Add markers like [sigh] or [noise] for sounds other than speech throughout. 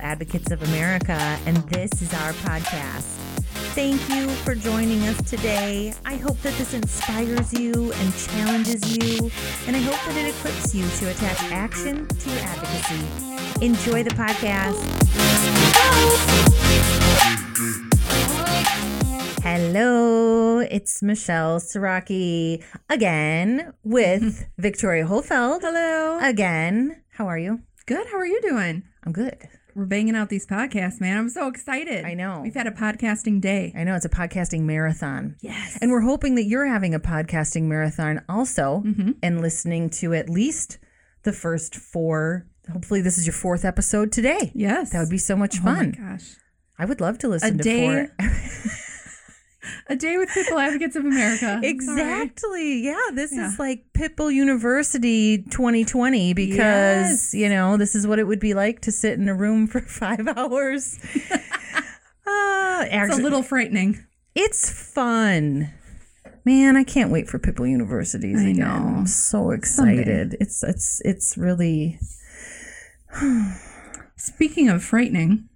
Advocates of America, and this is our podcast. Thank you for joining us today. I hope that this inspires you and challenges you, and I hope that it equips you to attach action to your advocacy. Enjoy the podcast. Hello, it's Michelle Siraki again with [laughs] Victoria Holfeld. Hello. Again. How are you? Good. How are you doing? I'm good. We're banging out these podcasts, man. I'm so excited. I know. We've had a podcasting day. I know it's a podcasting marathon. Yes. And we're hoping that you're having a podcasting marathon also Mm-hmm. and listening to at least the first four. Hopefully, this is your fourth episode today. yes. That would be so much Oh my fun. gosh. I would love to listen to day four. [laughs] A day with People Advocates of America. Sorry. Exactly. Yeah, this Yeah. is like Pitbull University 2020 because, Yes. you know, this is what it would be like to sit in a room for [laughs] five hours. [laughs] uh, It's actually, a little frightening. it's fun. Man, I can't wait for Pitbull Universities I again. know. I'm so excited. It's it's it's really [sighs] Speaking of frightening,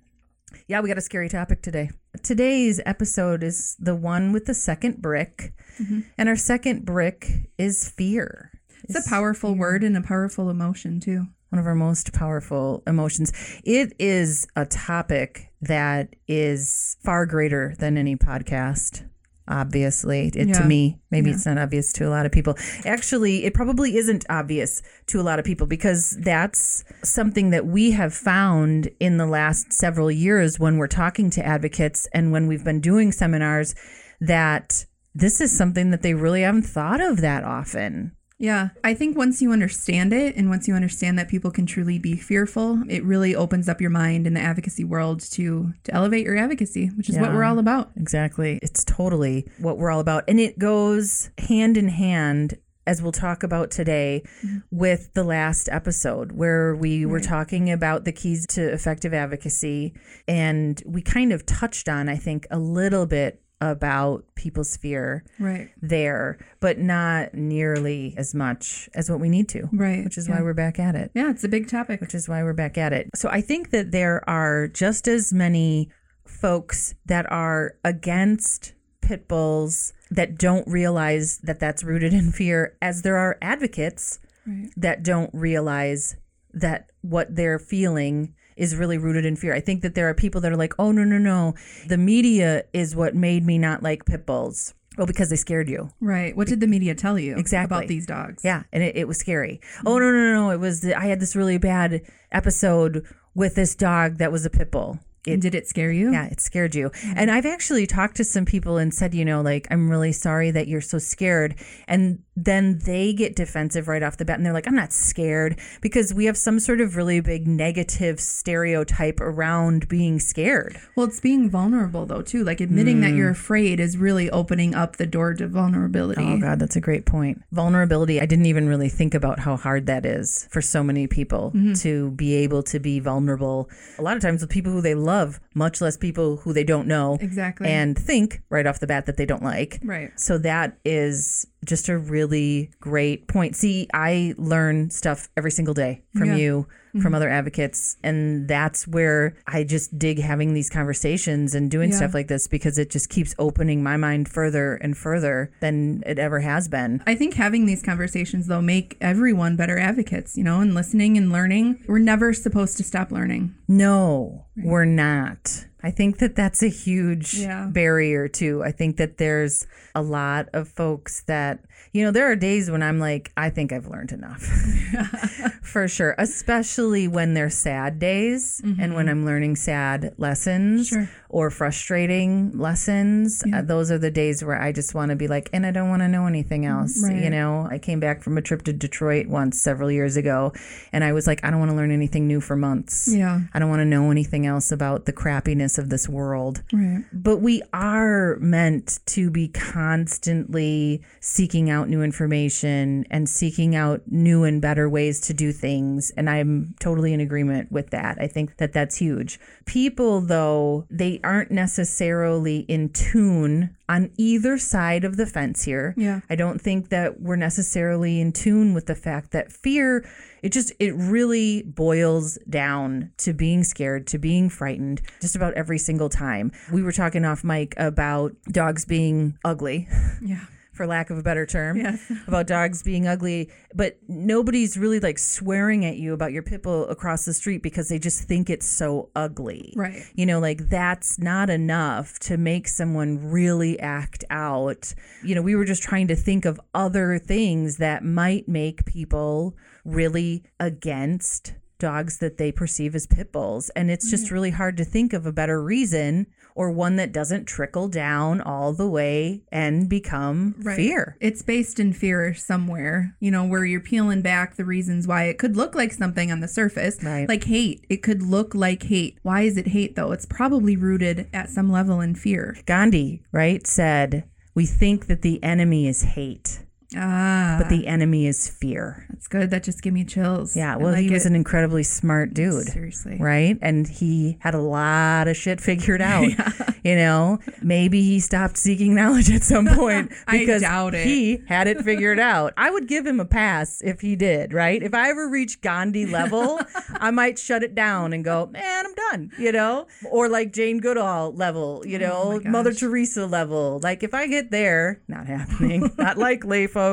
Yeah, we got a scary topic today. Today's episode is the one with the second brick. Mm-hmm. And our second brick is fear. it's a powerful word and a powerful emotion, too. one of our most powerful emotions. It is a topic that is far greater than any podcast. Obviously, it, to me, maybe Yeah. it's not obvious to a lot of people. Actually, it probably isn't obvious to a lot of people because that's something that we have found in the last several years when we're talking to advocates and when we've been doing seminars that this is something that they really haven't thought of that often. Yeah. I think once you understand it and once you understand that people can truly be fearful, it really opens up your mind in the advocacy world to to elevate your advocacy, which is what we're all about. Exactly. It's totally what we're all about. And it goes hand in hand, as we'll talk about today, mm-hmm. with the last episode where we were talking about the keys to effective advocacy. And we kind of touched on, I think, a little bit about people's fear Right. there, but not nearly as much as what we need to. Right. Which is Yeah. why we're back at it Yeah, it's a big topic. which is why we're back at it. So I think that there are just as many folks that are against pit bulls that don't realize that that's rooted in fear as there are advocates Right. that don't realize that what they're feeling is really rooted in fear. I think that there are people that are like, "Oh no, no, no. The media is what made me not like pit bulls." Well, because they scared you. Right. What did the media tell you Exactly. about these dogs? Yeah, and it, it was scary. Oh no, no, no, no! It was the, I had this really bad episode with this dog that was a pit bull. And did it scare you? Yeah, it scared you. Mm-hmm. And I've actually talked to some people and said, you know, like, I'm really sorry that you're so scared. And then they get defensive right off the bat and they're like, I'm not scared because we have some sort of really big negative stereotype around being scared. Well, it's being vulnerable though too. Like admitting that Mm. you're afraid is really opening up the door to vulnerability. Oh, God, that's a great point. Vulnerability, I didn't even really think about how hard that is for so many people to be able to be vulnerable. A lot of times with people who they love, much less people who they don't know Exactly. and think right off the bat that they don't like. Right. So that is just a really great point. See, I learn stuff every single day from Yeah. you, from mm-hmm. other advocates, and that's where I just dig having these conversations and doing Yeah. stuff like this because it just keeps opening my mind further and further than it ever has been. I think having these conversations though make everyone better advocates, you know, and listening and learning. We're never supposed to stop learning. No, we're not. I think that that's a huge Yeah. barrier too. I think that there's a lot of folks that, you know, there are days when I'm like, I think I've learned enough. [laughs] For sure. Especially when they're sad days and when I'm learning sad lessons Sure. or frustrating lessons. Uh, those are the days where I just want to be like, and I don't want to know anything else. You know, I came back from a trip to Detroit once several years ago and I was like, I don't want to learn anything new for months. Yeah. I don't want to know anything else about the crappiness of this world. Right. But we are meant to be constantly seeking out new information and seeking out new and better ways to do things. And I'm totally in agreement with that. I think that that's huge. People, though, they aren't necessarily in tune on either side of the fence here. Yeah. I don't think that we're necessarily in tune with the fact that fear It just, it really boils down to being scared, to being frightened just about every single time. We were talking off mic about dogs being ugly. Yeah. [laughs] For lack of a better term, Yes. [laughs] about dogs being ugly, but nobody's really like swearing at you about your pit bull across the street because they just think it's so ugly. Right. You know, like that's not enough to make someone really act out. You know, we were just trying to think of other things that might make people really against dogs that they perceive as pit bulls. And it's just mm. really hard to think of a better reason or one that doesn't trickle down all the way and become Right. fear. It's based in fear somewhere, you know, where you're peeling back the reasons why it could look like something on the surface. Right. Like hate. It could look like hate. Why is it hate though? It's probably rooted at some level in fear. Gandhi, right, said, We think that the enemy is hate, Ah. but the enemy is fear. that's good. That just gave me chills. Yeah, well, he like was it. an incredibly smart dude. Seriously. Right. And he had a lot of shit figured [laughs] out. yeah. You know, maybe he stopped seeking knowledge at some [laughs] point because he had it figured out. I would give him a pass if he did. Right. If I ever reach Gandhi level, I might shut it down and go, man, I'm done. You know, or like Jane Goodall level, you know, Oh Mother. Teresa level. Like if I get there, not happening, [laughs] not likely, folks,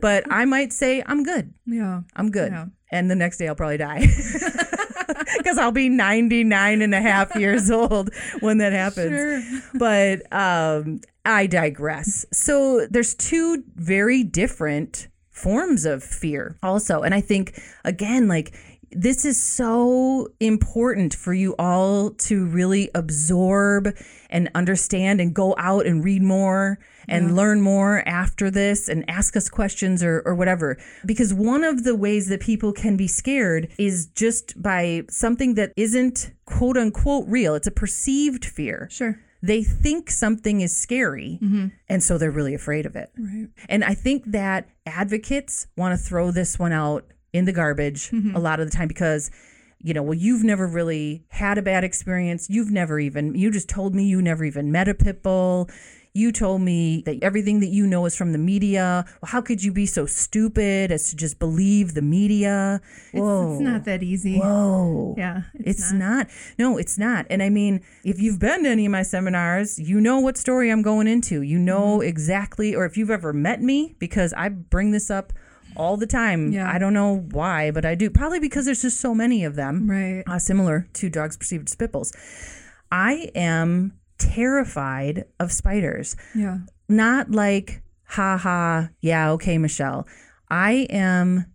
but I might say, I'm good. Yeah. I'm good. Yeah. And the next day I'll probably die. [laughs] Because I'll be 99 and a half years old when that happens. Sure. But um, I digress. So there's two very different forms of fear also. And I think, again, like, this is so important for you all to really absorb and understand and go out and read more and learn more after this and ask us questions or, or whatever. Because one of the ways that people can be scared is just by something that isn't quote unquote real. It's a perceived fear. Sure. They think something is scary, mm-hmm. and so they're really afraid of it. Right. And I think that advocates want to throw this one out in the garbage a lot of the time because, you know, well, you've never really had a bad experience. You've never even, you just told me you never even met a pit bull. You told me that everything that you know is from the media. Well, how could you be so stupid as to just believe the media? Whoa. It's not that easy. Whoa. Yeah. It's, not. No, it's not. And I mean, if you've been to any of my seminars, you know what story I'm going into. You know Mm-hmm. exactly, or if you've ever met me, because I bring this up all the time. Yeah. I don't know why, but I do. Probably because there's just so many of them, Right. uh, similar to dogs perceived as pit bulls. I am terrified of spiders Yeah. not like, ha ha, yeah, okay, Michelle. I am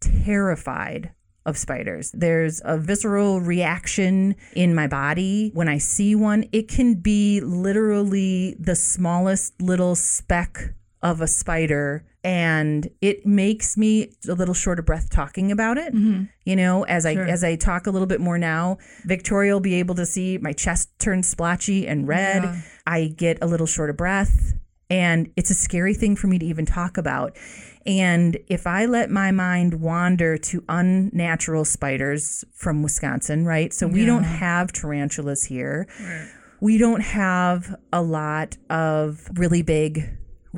terrified of spiders. There's a visceral reaction in my body when I see one. It can be literally the smallest little speck of a spider and it makes me a little short of breath talking about it mm-hmm. you know as i as i talk a little bit more now victoria will be able to see my chest turn splotchy and red Yeah. I get a little short of breath and it's a scary thing for me to even talk about. And if I let my mind wander to unnatural spiders from Wisconsin, right? So we don't have tarantulas here. We don't have a lot of really big,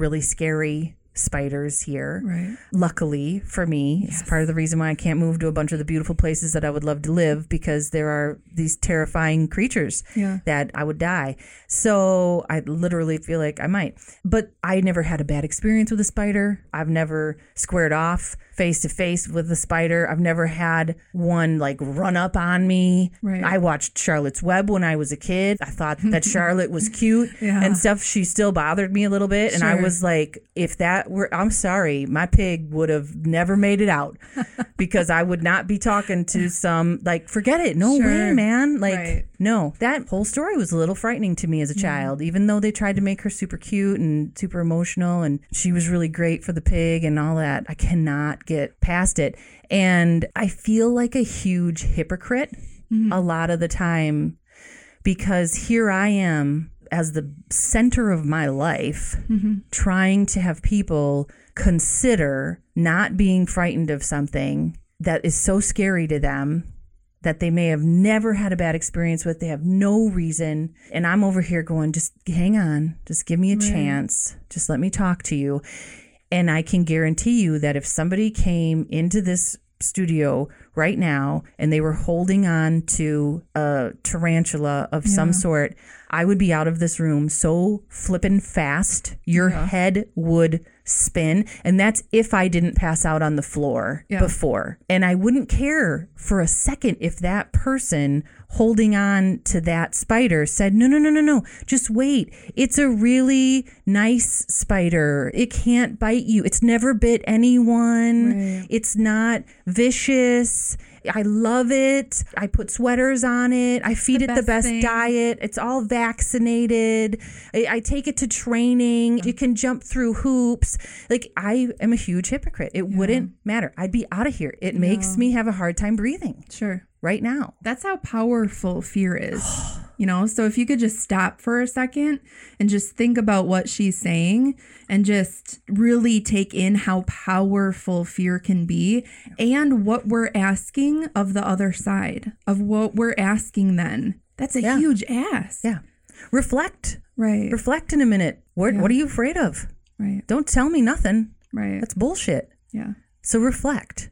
really scary spiders here. Right. Luckily for me, it's part of the reason why I can't move to a bunch of the beautiful places that I would love to live because there are these terrifying creatures Yeah. that I would die. So I literally feel like I might. But I never had a bad experience with a spider. I've never squared off face to face with a spider. I've never had one like run up on me. Right. I watched Charlotte's Web when I was a kid. I thought that [laughs] Charlotte was cute Yeah. and stuff. She still bothered me a little bit. And I was like, if that were, I'm sorry, my pig would have never made it out [laughs] because I would not be talking to some, like, forget it. No way, man. Like, Right. no, that whole story was a little frightening to me as a mm-hmm. child, even though they tried to make her super cute and super emotional and she was really great for the pig and all that. I cannot get past it. And I feel like a huge hypocrite mm-hmm. a lot of the time because here I am as the center of my life mm-hmm. trying to have people consider not being frightened of something that is so scary to them that they may have never had a bad experience with. They have no reason. And I'm over here going, just hang on, just give me a chance, just let me talk to you. And I can guarantee you that if somebody came into this studio right now and they were holding on to a tarantula of some sort, I would be out of this room so flippin' fast, your head would spin. And that's if I didn't pass out on the floor Yeah. before. And I wouldn't care for a second if that person holding on to that spider said, No, no, no, no, no, just wait. It's a really nice spider. It can't bite you. It's never bit anyone. Right. It's not vicious. I love it. I put sweaters on it. I feed the it the best thing. diet. It's all vaccinated. I, I take it to training. You can jump through hoops. Like, I am a huge hypocrite. It wouldn't matter. I'd be out of here. It makes me have a hard time breathing Sure. right now. That's how powerful fear is. [gasps] [gasps] [gasps] You know, so if you could just stop for a second and just think about what she's saying and just really take in how powerful fear can be and what we're asking of the other side, of what we're asking then. That's a Yeah. huge ask. Yeah. Reflect. Right. Reflect in a minute. What, what are you afraid of? Right. Don't tell me nothing. Right. That's bullshit. Yeah. So reflect.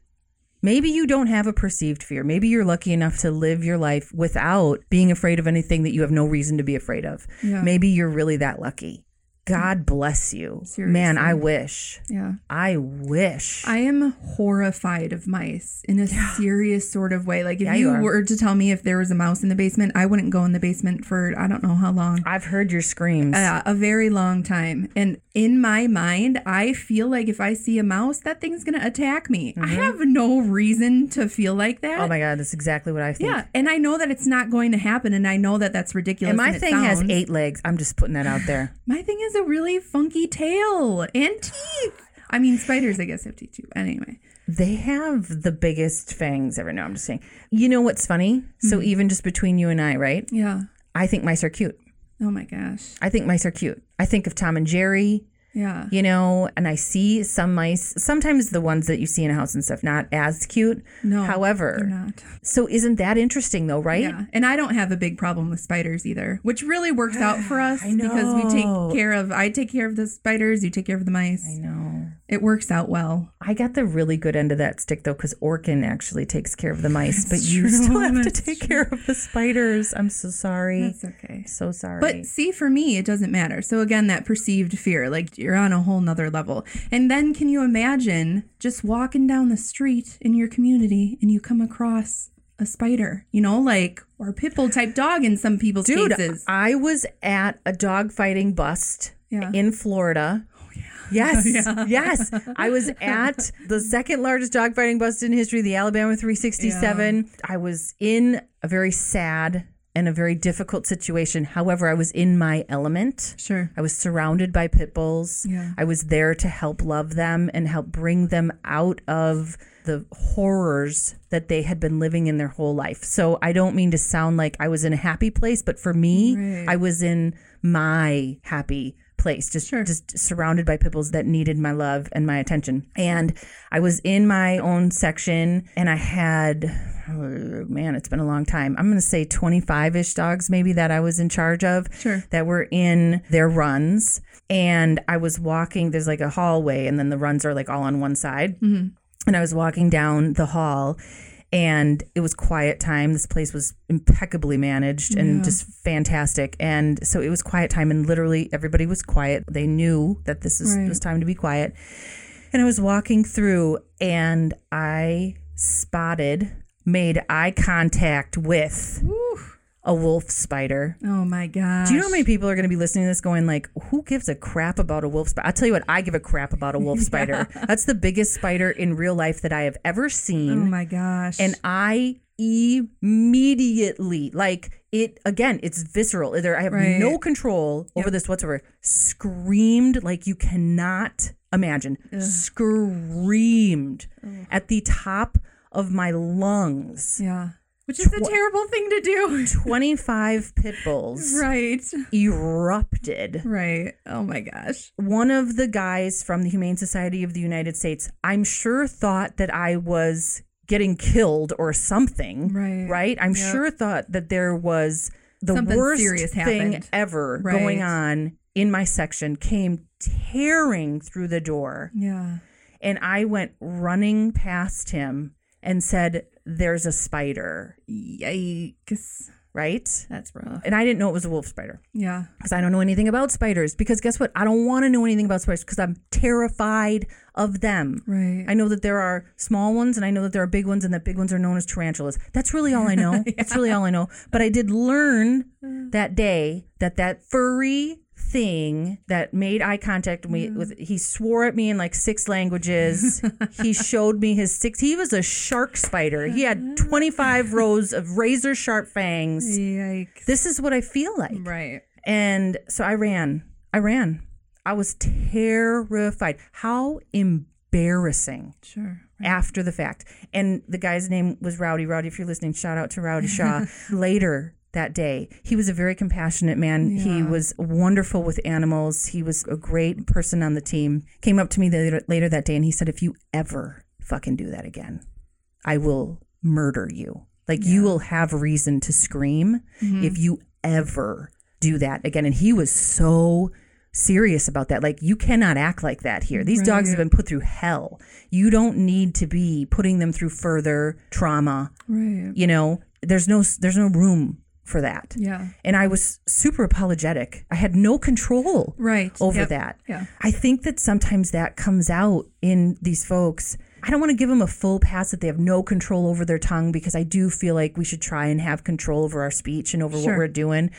Maybe you don't have a perceived fear. Maybe you're lucky enough to live your life without being afraid of anything that you have no reason to be afraid of. Yeah. Maybe you're really that lucky. God bless you. Man, I wish. Yeah. I wish. I am horrified of mice in a serious sort of way. Like if Yeah, you you were to tell me if there was a mouse in the basement, I wouldn't go in the basement for I don't know how long. I've heard your screams. Uh, a very long time. And in my mind, I feel like if I see a mouse, that thing's going to attack me. I have no reason to feel like that. Mm-hmm. oh my God, that's exactly what I think. yeah. And I know that it's not going to happen. And I know that that's ridiculous. And my it thing has eight legs. I'm just putting that out there. My thing is a really funky tail and teeth. I mean, spiders, I guess, have teeth too. Anyway. They have the biggest fangs ever. No, I'm just saying. You know what's funny? Hmm. So even just between you and I, right? Yeah. I think mice are cute. Oh my gosh. I think mice are cute. I think of Tom and Jerry. Yeah. you know, and I see some mice, sometimes the ones that you see in a house and stuff, not as cute. No. However, not. so isn't that interesting though, right? Yeah. And I don't have a big problem with spiders either, which really works out for [sighs] us I because we take care of I take care of the spiders, you take care of the mice. I know. It works out well. I got the really good end of that stick though, because Orkin actually takes care of the mice, but you true. still have to That's take care of the spiders. I'm so sorry. That's okay. so sorry. But see, for me, it doesn't matter. So again, that perceived fear, like you're on a whole nother level. And then can you imagine just walking down the street in your community and you come across a spider, you know, like or a pit bull type dog in some people's Dude, cases. I was at a dog fighting bust Yeah. in Florida. Yes, [laughs] yes. I was [laughs] at the second largest dogfighting bust in history, the Alabama 367. I was in a very sad and a very difficult situation. However, I was in my element. Sure. I was surrounded by pit bulls. Yeah. I was there to help love them and help bring them out of the horrors that they had been living in their whole life. So I don't mean to sound like I was in a happy place, but for me, Right. I was in my happy place, just Sure. just surrounded by pit that needed my love and my attention. And I was in my own section and I had oh, man, it's been a long time. I'm going to say 25ish dogs maybe that I was in charge of Sure. that were in their runs and I was walking there's like a hallway and then the runs are like all on one side. Mm-hmm. And I was walking down the hall and it was quiet time. This place was impeccably managed and just fantastic. And so it was quiet time and literally everybody was quiet. They knew that this is Right. was time to be quiet. And I was walking through and I spotted, made eye contact with a wolf spider. Oh my gosh. Do you know how many people are going to be listening to this going like, who gives a crap about a wolf spider? I'll tell you what, I give a crap about a wolf [laughs] spider. That's the biggest spider in real life that I have ever seen. Oh my gosh. and I immediately, like it, again, it's visceral. There, I have Right. no control over this whatsoever. Screamed like you cannot imagine. Screamed at the top of my lungs. yeah. Which is a terrible thing to do. 25 pit bulls [laughs] right. erupted. Right. Oh my gosh. One of the guys from the Humane Society of the United States, I'm sure, thought that I was getting killed or something. Right. Right? I'm sure thought that there was the Something worst serious thing happened. ever Right. going on in my section, came tearing through the door. Yeah. And I went running past him and said, There's a spider, Yikes. right? That's rough. And I didn't know it was a wolf spider Yeah. because I don't know anything about spiders. Because guess what? I don't want to know anything about spiders because I'm terrified of them. Right. I know that there are small ones and I know that there are big ones and that big ones are known as tarantulas. That's really all I know. [laughs] That's really all I know. But I did learn that day that that furry thing that made eye contact with me mm. with he swore at me in like six languages. [laughs] he showed me his six he was a shark spider. He had [laughs] 25 rows of razor sharp fangs. Yikes. This is what I feel like. Right. And so I ran. I ran. I was terrified. How embarrassing Sure. after the fact. And the guy's name was Rowdy. Rowdy, if you're listening, shout out to Rowdy Shaw. [laughs] Later that day, he was a very compassionate man. He was wonderful with animals. He was a great person on the team. Came up to me later, later that day and he said, If you ever fucking do that again, I will murder you. Like you will have reason to scream Mm-hmm. if you ever do that again. And he was so serious about that. Like you cannot act like that here. These dogs have been put through hell. You don't need to be putting them through further trauma. Right. You know, there's no there's no room for that. Yeah. And I was super apologetic. I had no control Right. over Yep. that. Yeah. I think that sometimes that comes out in these folks. I don't want to give them a full pass that they have no control over their tongue because I do feel like we should try and have control over our speech and over what we're doing.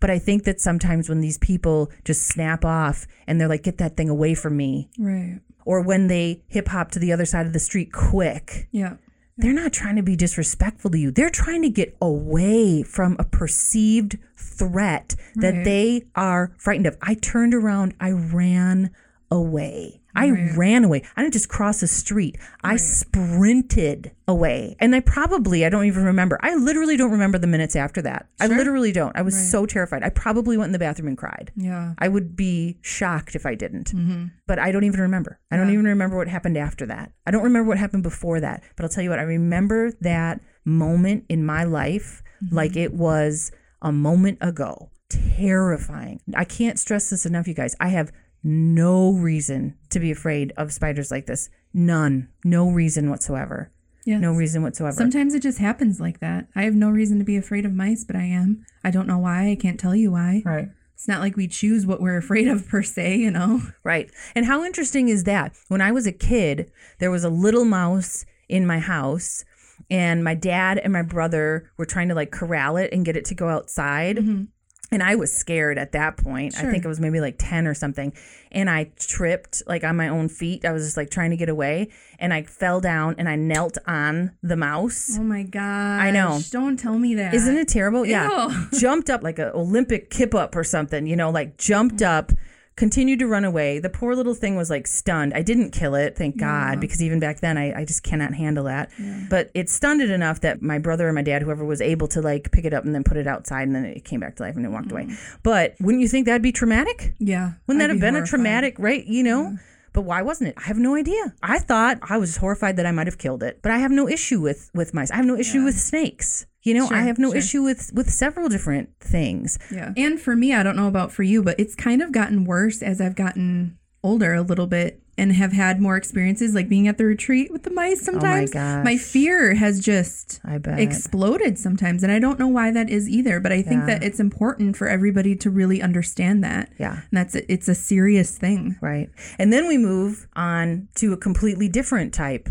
But I think that sometimes when these people just snap off and they're like, get that thing away from me, Right. or when they hip hop to the other side of the street quick, Yeah. They're not trying to be disrespectful to you. They're trying to get away from a perceived threat that Right. they are frightened of. I turned around, I ran away. I ran away. I didn't just cross the street. I sprinted away. And I probably, I don't even remember. I literally don't remember the minutes after that. I literally don't. I was so terrified. I probably went in the bathroom and cried. Yeah. I would be shocked if I didn't. Mm-hmm. But I don't even remember. I don't even remember what happened after that. I don't remember what happened before that. But I'll tell you what, I remember that moment in my life mm-hmm. like it was a moment ago. Terrifying. I can't stress this enough, you guys. I have no reason to be afraid of spiders like this. None. No reason whatsoever. Yeah. No reason whatsoever. Sometimes it just happens like that. I have no reason to be afraid of mice, but I am. I don't know why. I can't tell you why. right. It's not like we choose what we're afraid of per se, you know? Right. And how interesting is that? When I was a kid, there was a little mouse in my house, and my dad and my brother were trying to like corral it and get it to go outside. Mm-hmm. And I was scared at that point. I think I was maybe like 10 or something. And I tripped like on my own feet. I was just like trying to get away. And I fell down and I knelt on the mouse. Oh my god. I know. Don't tell me that. Isn't it terrible? Yeah. Ew. [laughs] jumped up like an Olympic kip up or something, you know, like jumped up, continued to run away. The poor little thing was like stunned. I didn't kill it, thank God, because even back then I, I just cannot handle that. But it stunned it enough that my brother or my dad, whoever was able to like pick it up and then put it outside and then it came back to life and it walked away. Mm. But wouldn't you think that'd be traumatic? Yeah. Wouldn't that I'd have be been a traumatic, right? You know? But why wasn't it? I have no idea. I thought I was horrified that I might have killed it, but I have no issue with with mice. I have no issue with snakes. You know, I have no sure. issue with with several different things. Yeah. And for me, I don't know about for you, but it's kind of gotten worse as I've gotten older a little bit and have had more experiences like being at the retreat with the mice oh sometimes. gosh. My fear has just I bet. exploded sometimes and I don't know why that is either, but I think that it's important for everybody to really understand that. Yeah. And that's it's a serious thing. Right. And then we move on to a completely different type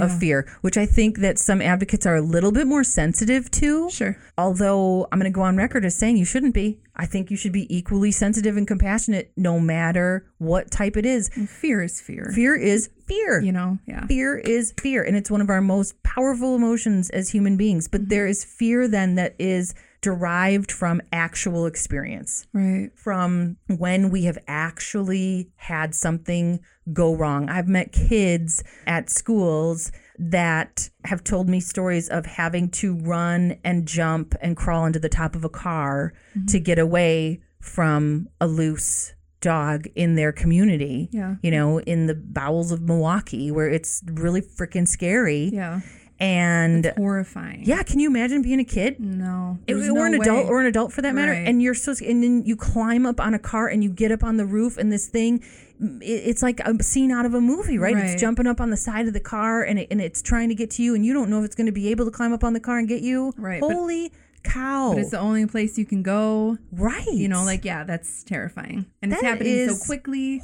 of fear, which I think that some advocates are a little bit more sensitive to. Sure. Although I'm going to go on record as saying you shouldn't be. I think you should be equally sensitive and compassionate no matter what type it is. Fear is fear. Fear is fear. You know? Yeah. Fear is fear, and it's one of our most powerful emotions as human beings. But mm-hmm. there is fear then that is derived from actual experience, Right. from when we have actually had something go wrong. I've met kids at schools that have told me stories of having to run and jump and crawl into the top of a car mm-hmm. to get away from a loose dog in their community Yeah. you know, in the bowels of Milwaukee where it's really freaking scary. Yeah. And Horrifying. yeah, can you imagine being a kid? No. There's or no an adult way. or an adult for that matter Right. and you're so and then you climb up on a car and you get up on the roof and this thing mm, it- it's like a scene out of a movie, right? Right. It's jumping up on the side of the car and, it, and it's trying to get to you, and you don't know if it's going to be able to climb up on the car and get you. Right, but- Holy cow! But it's the only place you can go. right. You know, like yeah, that's terrifying, and it's happening so quickly.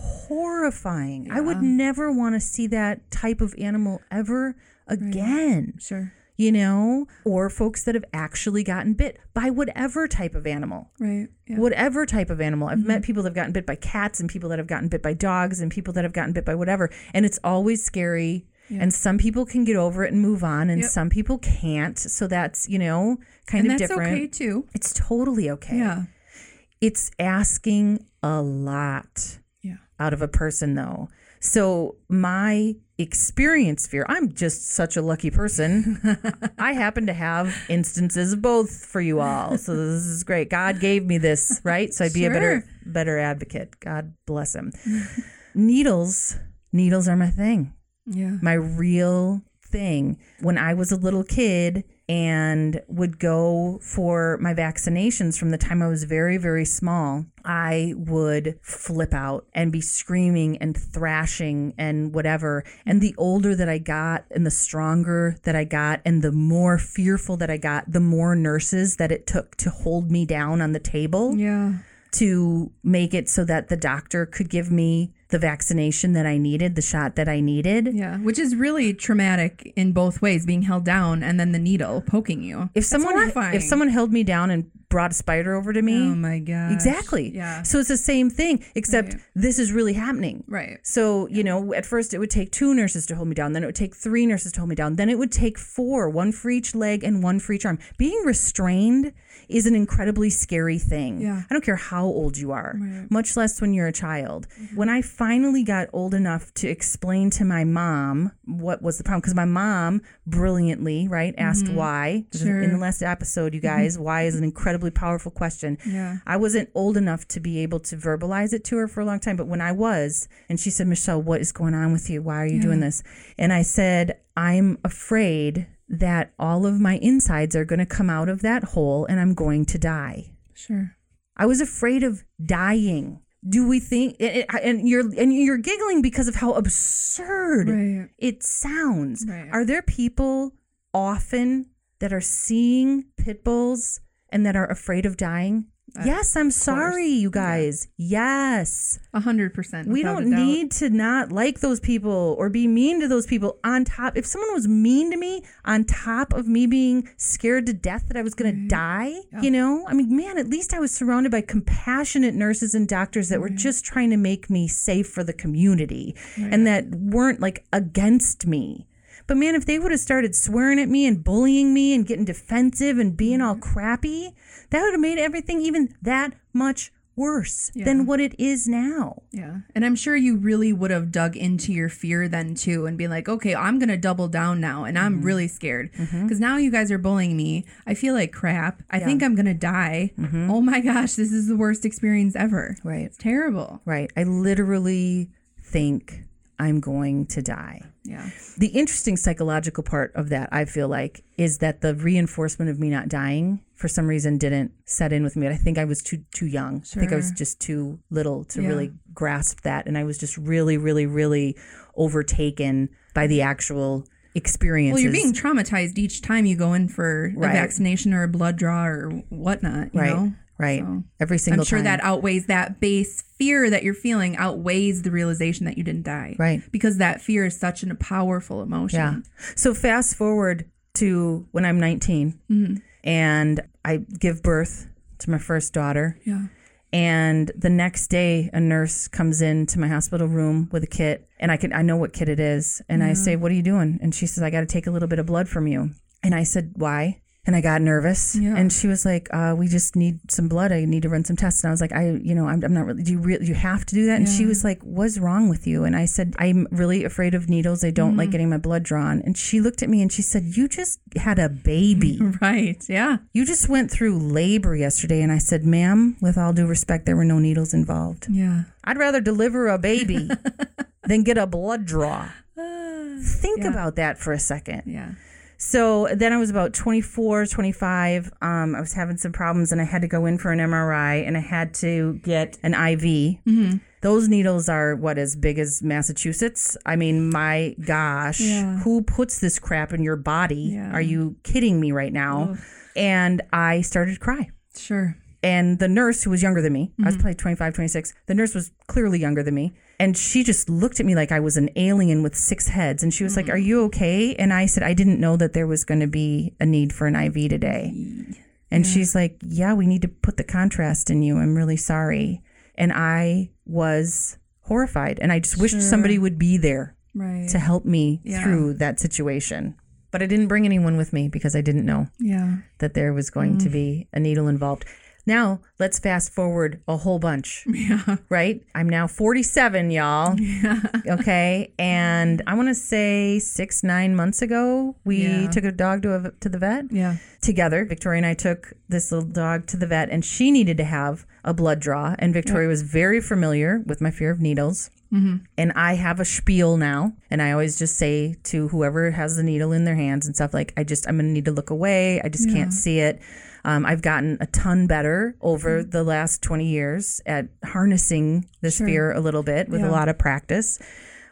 horrifying. I would never want to see that type of animal ever again. Sure. You know, or folks that have actually gotten bit by whatever type of animal. Right. Yeah. whatever type of animal. I've met mm-hmm. people that have gotten bit by cats and people that have gotten bit by dogs and people that have gotten bit by whatever. And it's always scary. And some people can get over it and move on, and Yep. some people can't. So that's, you know, kind and of that's different. okay too. It's totally okay. Yeah. It's asking a lot Yeah. out of a person, though. So my experience fear, I'm just such a lucky person. [laughs] I happen to have instances of both for you all. So this is great. God gave me this, right? So I'd be a better better advocate. God bless him. needles, needles are my thing. Yeah. My real thing. When I was a little kid and would go for my vaccinations from the time I was very, very small, I would flip out and be screaming and thrashing and whatever. And the older that I got and the stronger that I got and the more fearful that I got, the more nurses that it took to hold me down on the table Yeah. to make it so that the doctor could give me the vaccination that I needed, the shot that I needed. Yeah. Which is really traumatic in both ways, being held down and then the needle poking you. If someone horrifying. if someone held me down and brought a spider over to me, Oh my god. exactly. Yeah. So it's the same thing, except Right. this is really happening. Right. So, you know, at first it would take two nurses to hold me down, then it would take three nurses to hold me down, then it would take four, one for each leg and one for each arm. Being restrained is an incredibly scary thing. Yeah. I don't care how old you are, Right. much less when you're a child. When I finally got old enough to explain to my mom what was the problem, because my mom brilliantly, right, asked why. Mm-hmm. Sure. In the last episode, you guys, why is an incredibly powerful question. Yeah. I wasn't old enough to be able to verbalize it to her for a long time, but when I was, and she said, Michelle, what is going on with you? Why are you doing this? And I said, I'm afraid that all of my insides are going to come out of that hole and I'm going to die. Sure. I was afraid of dying. Do we think and you're and you're giggling because of how absurd Right. it sounds. Right. Are there people often that are seeing pit bulls and that are afraid of dying? Uh, yes, I'm sorry, you guys. Yes. A hundred percent. We don't need to not like those people or be mean to those people on top. If someone was mean to me on top of me being scared to death that I was going to die, you know, I mean, man, at least I was surrounded by compassionate nurses and doctors that were just trying to make me safe for the community and that weren't like against me. But man, if they would have started swearing at me and bullying me and getting defensive and being all crappy, that would have made everything even that much worse than what it is now. Yeah. And I'm sure you really would have dug into your fear then too and be like, okay, I'm going to double down now. And Mm-hmm. I'm really scared because now you guys are bullying me. I feel like crap. I think I'm going to die. Oh my gosh, this is the worst experience ever. Mm-hmm. Right. It's terrible. Right. I literally think I'm going to die. Yeah. The interesting psychological part of that, I feel like, is that the reinforcement of me not dying for some reason didn't set in with me. I think I was too too young. I think I was just too little to Yeah. really grasp that, and I was just really, really, really overtaken by the actual experience. Well, you're being traumatized each time you go in for Right. a vaccination or a blood draw or whatnot. You right, know? Right. So, Every single I'm sure time. that outweighs that base fear that you're feeling outweighs the realization that you didn't die. Right. Because that fear is such a powerful emotion. Yeah. So fast forward to when I'm 19 Mm-hmm. and I give birth to my first daughter. Yeah. And the next day, a nurse comes into my hospital room with a kit, and I can I know what kit it is, and I say, "What are you doing?" And she says, "I got to take a little bit of blood from you." And I said, "Why?" And I got nervous, Yeah. and she was like, uh, "We just need some blood. I need to run some tests." And I was like, "I, you know, I'm, I'm not really. Do you really? You have to do that?" And she was like, "What's wrong with you?" And I said, "I'm really afraid of needles. I don't Mm. like getting my blood drawn." And she looked at me and she said, "You just had a baby." [laughs] Right. Yeah. You just went through labor yesterday. And I said, ma'am, with all due respect, there were no needles involved. Yeah. I'd rather deliver a baby [laughs] than get a blood draw. Think Yeah. about that for a second. Yeah. So then I was about 24, 25. Um, I was having some problems and I had to go in for an MRI and I had to get an IV. Mm-hmm. Those needles are what as big as Massachusetts. I mean, my gosh, Yeah. who puts this crap in your body? Yeah. Are you kidding me right now? And I started to cry. Sure. And the nurse, who was younger than me, I was Mm-hmm. probably 25, 26, the nurse was clearly younger than me. And she just looked at me like I was an alien with six heads. And she was Mm-hmm. like, Are you okay? And I said, I didn't know that there was going to be a need for an IV today. And she's like, Yeah, we need to put the contrast in you. I'm really sorry. And I was horrified. And I just wished Sure. somebody would be there Right. to help me Yeah. through that situation. But I didn't bring anyone with me because I didn't know yeah. that there was going Mm. to be a needle involved. Now, let's fast forward a whole bunch, [laughs] Yeah. right? I'm now 47, y'all. [laughs] Okay. And I want to say six, nine months ago, we Yeah. took a dog to, a, to the vet Yeah. together. Victoria and I took this little dog to the vet, and she needed to have a blood draw. And Victoria was very familiar with my fear of needles. And I have a spiel now, and I always just say to whoever has the needle in their hands and stuff like, I just I'm gonna need to look away. I just can't see it. Um, I've gotten a ton better over the last 20 years at harnessing this Sure. fear a little bit with Yeah. a lot of practice.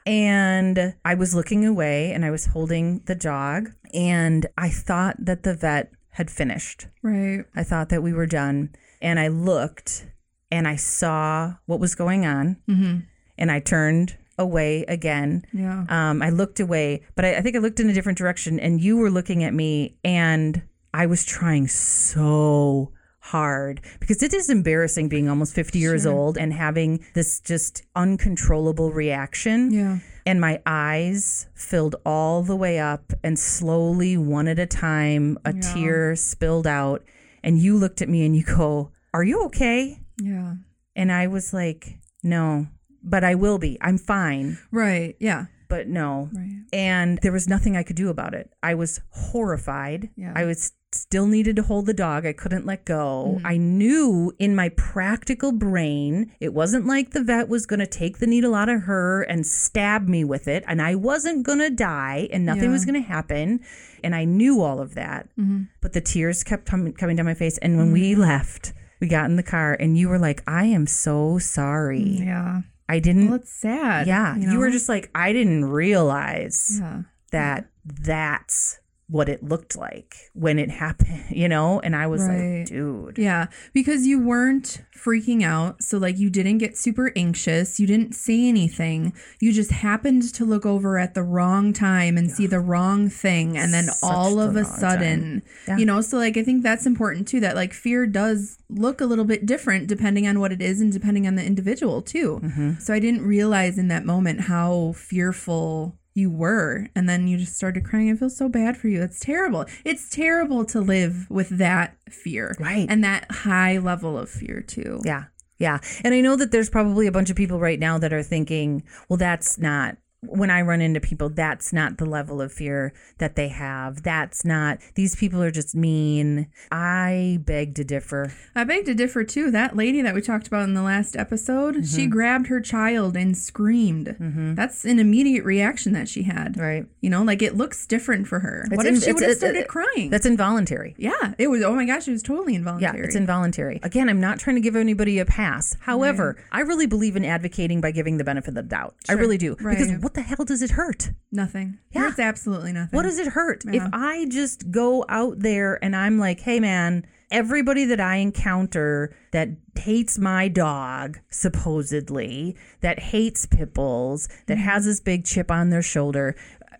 And I was looking away, and I was holding the dog, and I thought that the vet had finished. Right. I thought that we were done. And I looked and I saw what was going on. Mm-hmm. And I turned away again. Yeah. Um, I looked away, but I, I think I looked in a different direction. And you were looking at me. And I was trying so hard because it is embarrassing being almost 50 years Sure. old and having this just uncontrollable reaction Yeah. and my eyes filled all the way up and slowly one at a time a Yeah. tear spilled out and you looked at me and you go are you okay Yeah. and i was like no but i will be i'm fine Right. Yeah. but no Right. and there was nothing i could do about it i was horrified Yeah. i was still needed to hold the dog i couldn't let go Mm-hmm. i knew in my practical brain it wasn't like the vet was going to take the needle out of her and stab me with it and i wasn't going to die and nothing Yeah. was going to happen and i knew all of that Mm-hmm. but the tears kept com- coming down my face and when we left we got in the car and you were like i am so sorry Yeah. i didn't Well, it's sad. yeah you, were just like i didn't realize Yeah. that that's what it looked like when it [laughs] happened, you know? And I was Right. like, dude. Yeah, because you weren't freaking out. So, like, you didn't get super anxious. You didn't say anything. You just happened to look over at the wrong time and see the wrong thing. And then Such all of a sudden, Yeah. you know, so like, I think that's important too that like fear does look a little bit different depending on what it is and depending on the individual too. Mm-hmm. So, I didn't realize in that moment how fearful you were and then you just started crying i feel so bad for you it's terrible it's terrible to live with that fear Right. and that high level of fear too Yeah. Yeah. And I know that there's probably a bunch of people right now that are thinking, well, that's not. When I run into people, that's not the level of fear that they have. That's not, these people are just mean. I beg to differ. i beg to differ too that lady that we talked about in the last episode Mm-hmm. she grabbed her child and screamed that's an immediate reaction that she had Right. you know like it looks different for her what in- if she would have started it- crying That's involuntary. yeah it was oh my gosh it was totally involuntary. Yeah, it's involuntary. Again, I'm not trying to give anybody a pass. However, I really believe in advocating by giving the benefit of the doubt. I really do. Because what the hell does it hurt? nothing Yeah. it's absolutely nothing What does it hurt? If I just go out there and I'm like, hey man, everybody that I encounter that hates my dog, supposedly, that hates pit bulls, that mm-hmm. has this big chip on their shoulder,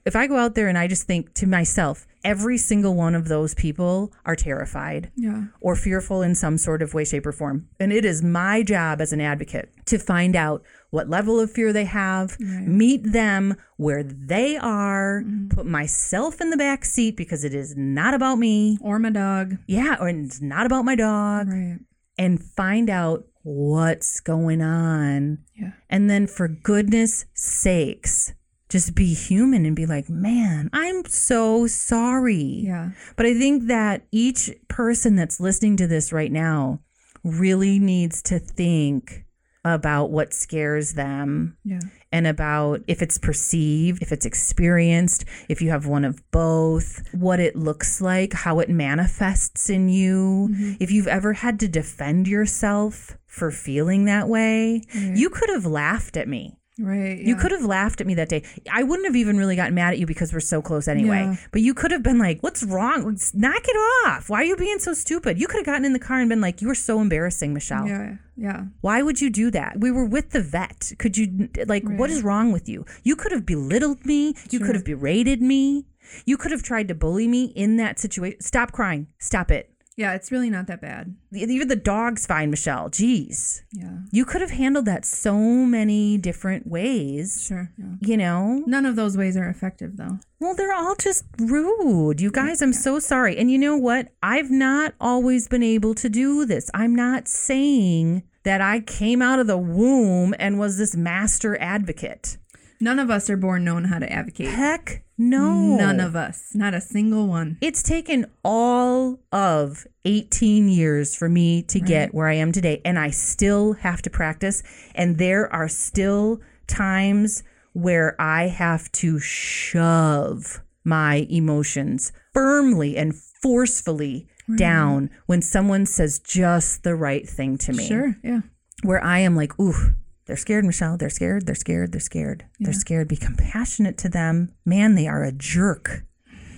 if I go out there and I just think to myself, every single one of those people are terrified yeah. or fearful in some sort of way, shape, or form. And it is my job as an advocate to find out what level of fear they have, meet them where they are, mm-hmm. put myself in the back seat because it is not about me. or my dog. Yeah, or it's not about my dog, right. And find out what's going on. yeah. And then, for goodness sakes, just be human and be like, man, I'm so sorry. yeah But I think that each person that's listening to this right now really needs to think about what scares them Yeah. and about if it's perceived, if it's experienced, if you have one of both, what it looks like, how it manifests in you. Mm-hmm. If you've ever had to defend yourself for feeling that way, you could have laughed at me. Right. You could have laughed at me that day. I wouldn't have even really gotten mad at you because we're so close anyway. Yeah. But you could have been like, "What's wrong? Knock it off! Why are you being so stupid?" You could have gotten in the car and been like, "You were so embarrassing, Michelle. Yeah. Yeah. Why would you do that? We were with the vet. Could you like what is wrong with you? You could have belittled me. You could have berated me. You could have tried to bully me in that situation. Stop crying. Stop it. Yeah. It's really not that bad. Even the dog's fine, Michelle. Jeez. Yeah. You could have handled that so many different ways. Sure. Yeah. You know? None of those ways are effective, though. Well, they're all just rude. You guys, I'm so sorry. And you know what? I've not always been able to do this. I'm not saying that I came out of the womb and was this master advocate. None of us are born knowing how to advocate. Heck no. None of us. Not a single one. It's taken all of 18 years for me to get where I am today, and I still have to practice. And there are still times where I have to shove my emotions firmly and forcefully down when someone says just the right thing to me. Sure. Yeah. Where I am like, ooh, they're scared, Michelle. They're scared. They're scared. They're scared. They're scared. Be compassionate to them. Man, they are a jerk,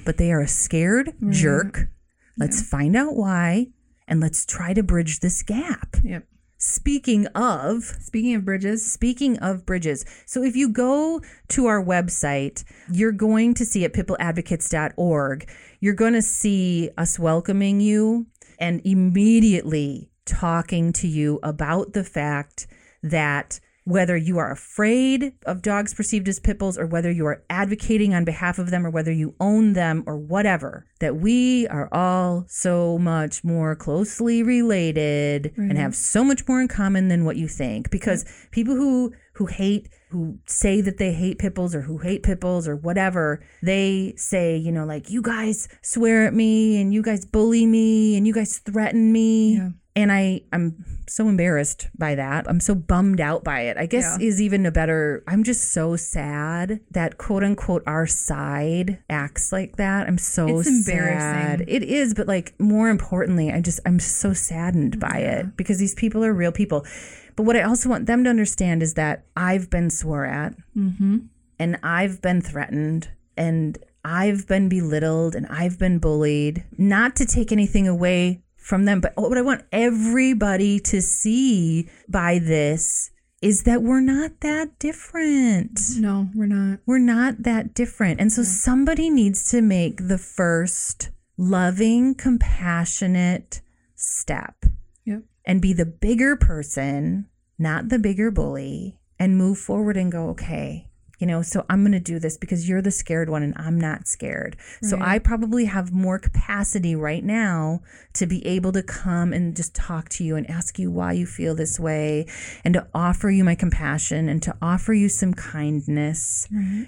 but they are a scared jerk. Let's find out why and let's try to bridge this gap. Yep. Speaking of, Speaking of bridges, Speaking of bridges, so if you go to our website, you're going to see at pitbulladvocates.org, you're going to see us welcoming you and immediately talking to you about the fact that whether you are afraid of dogs perceived as pit bulls or whether you are advocating on behalf of them or whether you own them or whatever, that we are all so much more closely related and have so much more in common than what you think. Because people who who hate who say that they hate pit bulls or who hate pit bulls or whatever, they say, you know, like you guys swear at me and you guys bully me and you guys threaten me. Yeah. And I, I'm so embarrassed by that. I'm so bummed out by it. I guess Yeah. is even a better. I'm just so sad that quote unquote our side acts like that. I'm so It's embarrassing. sad. It is, but like more importantly, I just I'm so saddened by it because these people are real people. But what I also want them to understand is that I've been swore at, mm-hmm. and I've been threatened, and I've been belittled, and I've been bullied. Not to take anything away from them, but what I want everybody to see by this is that we're not that different. no, we're not. We're not that different. And so somebody needs to make the first loving, compassionate step Yep. And be the bigger person, not the bigger bully, and move forward and go, okay, you know, so I'm going to do this because you're the scared one and I'm not scared. So I probably have more capacity right now to be able to come and just talk to you and ask you why you feel this way and to offer you my compassion and to offer you some kindness,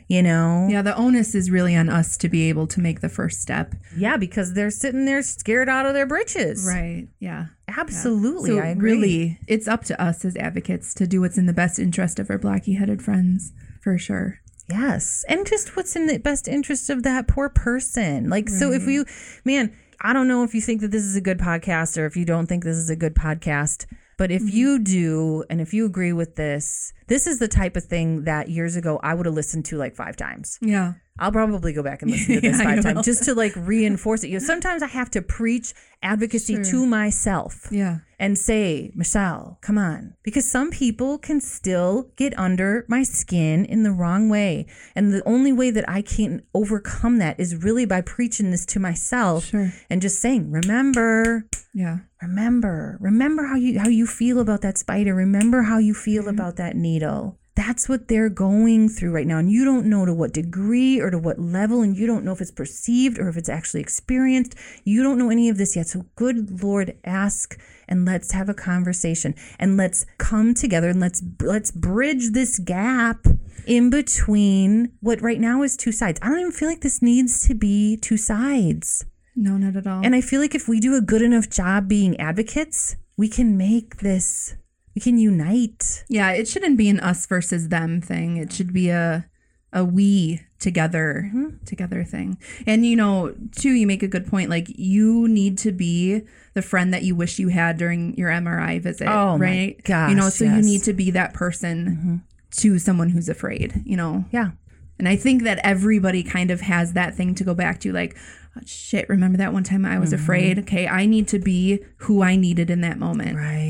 you know? Yeah, the onus is really on us to be able to make the first step. Yeah, because they're sitting there scared out of their britches. Right. Yeah. Absolutely. So I agree. really, it's up to us as advocates to do what's in the best interest of our blocky headed friends, for sure. Yes. And just what's in the best interest of that poor person. Like, so if mm-hmm. you, man, I don't know if you think that this is a good podcast or if you don't think this is a good podcast, but if mm-hmm. you do, and if you agree with this, this is the type of thing that years ago I would have listened to like five times. Yeah. I'll probably go back and listen to [laughs] this Yeah, five times just to like reinforce it. You know, sometimes I have to preach advocacy Sure. to myself Yeah. and say, Michelle, come on. Because some people can still get under my skin in the wrong way. And the only way that I can overcome that is really by preaching this to myself Sure. and just saying, remember, Yeah. remember, remember how you how you feel about that spider. Remember how you feel about that needle. That's what they're going through right now. And you don't know to what degree or to what level, and you don't know if it's perceived or if it's actually experienced. You don't know any of this yet. So, good Lord, ask and let's have a conversation and let's come together and let's let's bridge this gap in between what right now is two sides. I don't even feel like this needs to be two sides. No, not at all. And I feel like if we do a good enough job being advocates, we can make this We can unite. Yeah, it shouldn't be an us versus them thing. It should be a a we together together thing. And you know, too, you make a good point. Like you need to be the friend that you wish you had during your MRI visit. Oh, my right? gosh, You know, so you yes. Mm-hmm. need to be that person to someone who's afraid, you know. Yeah. And I think that everybody kind of has that thing to go back to, like, oh, shit, remember that one time I was Mm-hmm. afraid? Okay, I need to be who I needed in that moment. Right.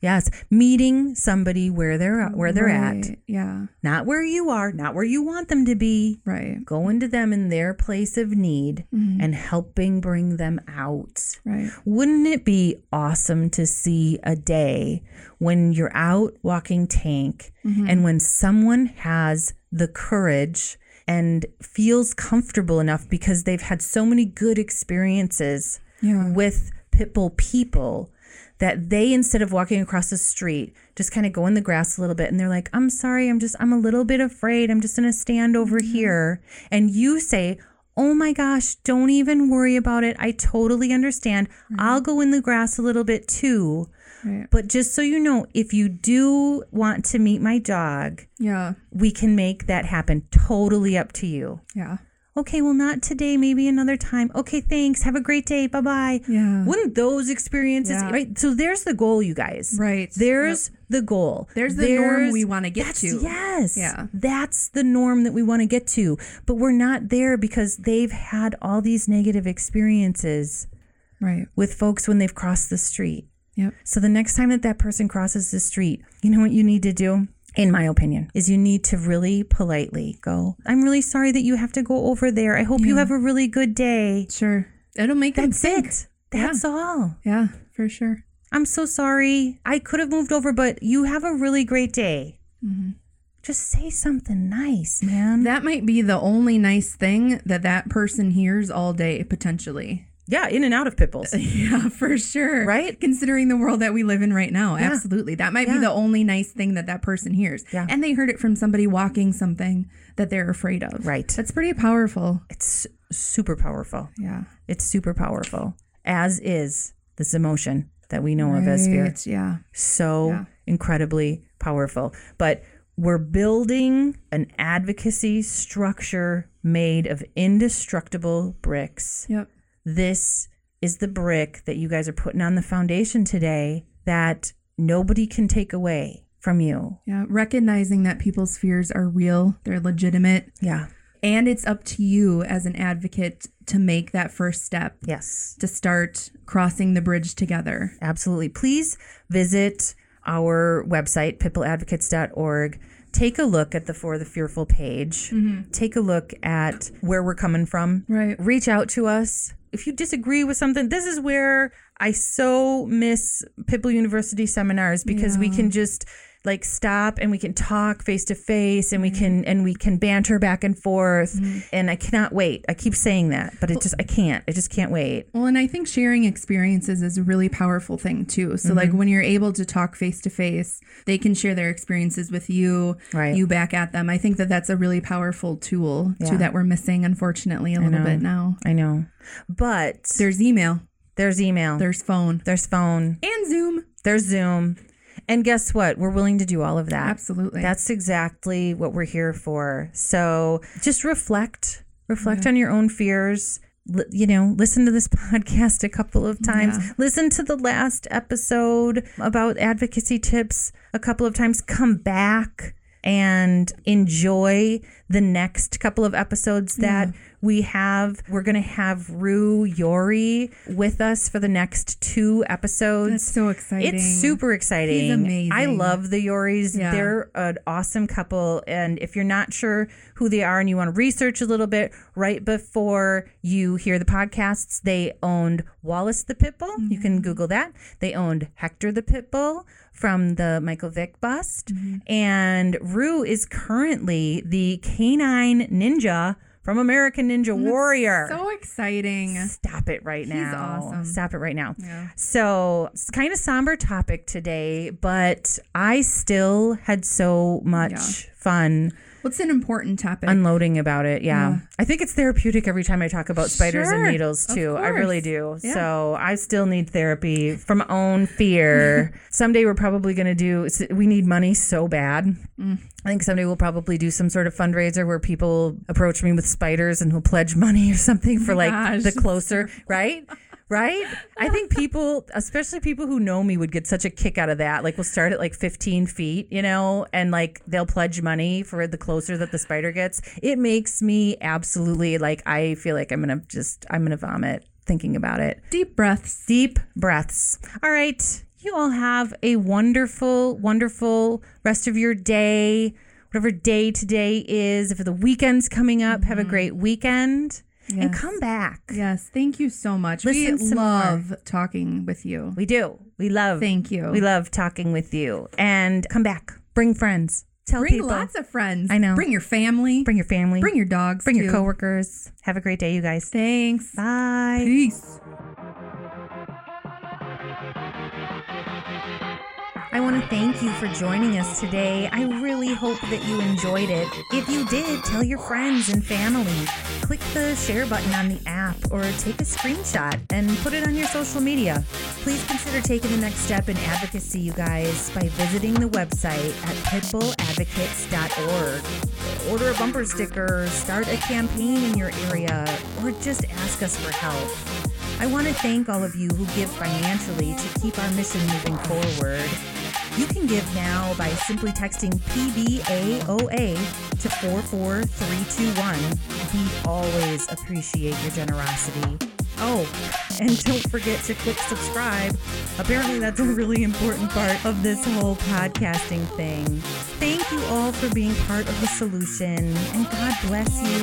Yes. Meeting somebody where they're where they're at. Yeah, Not where you are, not where you want them to be. right, Going to them in their place of need Mm-hmm. and helping bring them out. right. Wouldn't it be awesome to see a day when you're out walking tank Mm-hmm. and when someone has the courage and feels comfortable enough because they've had so many good experiences Yeah. with pitbull people that they instead of walking across the street just kind of go in the grass a little bit and they're like i'm sorry i'm just i'm a little bit afraid. I'm just going to stand over mm-hmm. here. And you say oh my gosh don't even worry about it. I totally understand. I'll go in the grass a little bit too. Right. but just so you know if you do want to meet my dog Yeah. we can make that happen. Totally up to you. Yeah. Okay well not today maybe another time okay thanks have a great day bye-bye Yeah. wouldn't those experiences Yeah. right so there's the goal you guys Right. there's the goal There's the norm we wanna get to. yes Yeah. that's the norm that we want to get to but we're not there because they've had all these negative experiences Right. with folks when they've crossed the street Yep. so the next time that that person crosses the street you know what you need to do in my opinion is you need to really politely go i'm really sorry that you have to go over there i hope you have a really good day Sure. It'll make them that's think. it that's all Yeah, for sure. I'm so sorry. I could have moved over, but you have a really great day. Mm-hmm. Just say something nice, man. That might be the only nice thing that that person hears all day, potentially. Yeah, in and out of pipples. [laughs] Yeah, for sure. Right? Considering the world that we live in right now. Yeah. Absolutely. That might be the only nice thing that that person hears. Yeah. And they heard it from somebody walking something that they're afraid of. Right. That's pretty powerful. It's super powerful. Yeah. It's super powerful, as is this emotion that we know of as fear. Right, Yeah. So Yeah. incredibly powerful. But we're building an advocacy structure made of indestructible bricks. Yep. This is the brick that you guys are putting on the foundation today that nobody can take away from you. Yeah. Recognizing that people's fears are real, they're legitimate. Yeah. And it's up to you as an advocate to make that first step Yes. to start crossing the bridge together. Absolutely. Please visit our website, pitbulladvocates.org. Take a look at the For the Fearful page. Mm-hmm. Take a look at where we're coming from. Right. Reach out to us. If you disagree with something, this is where I so miss Pitbull University seminars because we can just like stop and we can talk face to face and we can and we can banter back and forth and I cannot wait. I keep saying that, but it just I can't. I just can't wait. Well, and I think sharing experiences is a really powerful thing too. So, like Mm-hmm. when you're able to talk face to face, they can share their experiences with you, Right. you back at them. I think that that's a really powerful tool Yeah. too that we're missing, unfortunately, a little bit now. I know. But There's email, there's email. there's phone, There's phone. and Zoom. There's Zoom. And guess what? We're willing to do all of that. Absolutely. That's exactly what we're here for. So just reflect, reflect on your own fears. L- you know, listen to this [laughs] podcast a couple of times. Yeah. Listen to the last episode about advocacy tips a couple of times. Come back and enjoy the next couple of episodes that we have. We're going to have Roo Yori with us for the next two episodes. That's so exciting. It's super exciting. He's amazing. I love the Yoris. Yeah. They're an awesome couple. And if you're not sure who they are and you want to research a little bit, right before you hear the podcasts, they owned Wallace the Pitbull. You Mm-hmm. can Google that. They owned Hector the Pitbull from the Michael Vick bust. Mm-hmm. And Rue is currently the canine ninja from American Ninja Warrior. So exciting. Stop it right He's now. awesome. Stop it right now. Yeah. So it's kind of somber topic today, but I still had so much Yeah. fun. What's an important topic? unloading about it. Yeah. Yeah. I think it's therapeutic every time I talk about spiders and needles too. I really do. Yeah. So I still need therapy from my own fear. [laughs] someday we're probably going to do, we need money so bad. Mm. I think someday we'll probably do some sort of fundraiser where people approach me with spiders and who'll pledge money or something for like Gosh. the closer, right? [laughs] Right? I think people, especially people who know me, would get such a kick out of that. Like, we'll start at like 15 feet, you know, and like they'll pledge money for the closer that the spider gets. It makes me absolutely like, I feel like I'm going to just, I'm going to vomit thinking about it. Deep breaths. Deep breaths. All right. You all have a wonderful, wonderful rest of your day, whatever day today is. If the weekend's coming up, have a mm-hmm. great weekend and come back. Yes. Thank you so much. Listen we some more. love talking with you. We do. We love. Thank you. We love talking with you. And come back. Bring friends. Tell Bring people. lots of friends. I know. Bring your family. Bring your family. Bring your dogs. Bring your coworkers. Have a great day, you guys. Thanks. Bye. Peace. To thank you for joining us today. I really hope that you enjoyed it. If you did, tell your friends and family. Click the share button on the app or take a screenshot and put it on your social media. Please consider taking the next step in advocacy, you guys, by visiting the website at pitbulladvocates.org. Order a bumper sticker, start a campaign in your area, or just ask us for help. I want to thank all of you who give financially to keep our mission moving forward. You can give now by simply texting PBAOA to 44321. We always appreciate your generosity. Oh, and don't forget to click subscribe. Apparently, that's a really important part of this whole podcasting thing. Thank you all for being part of the solution, and God bless you.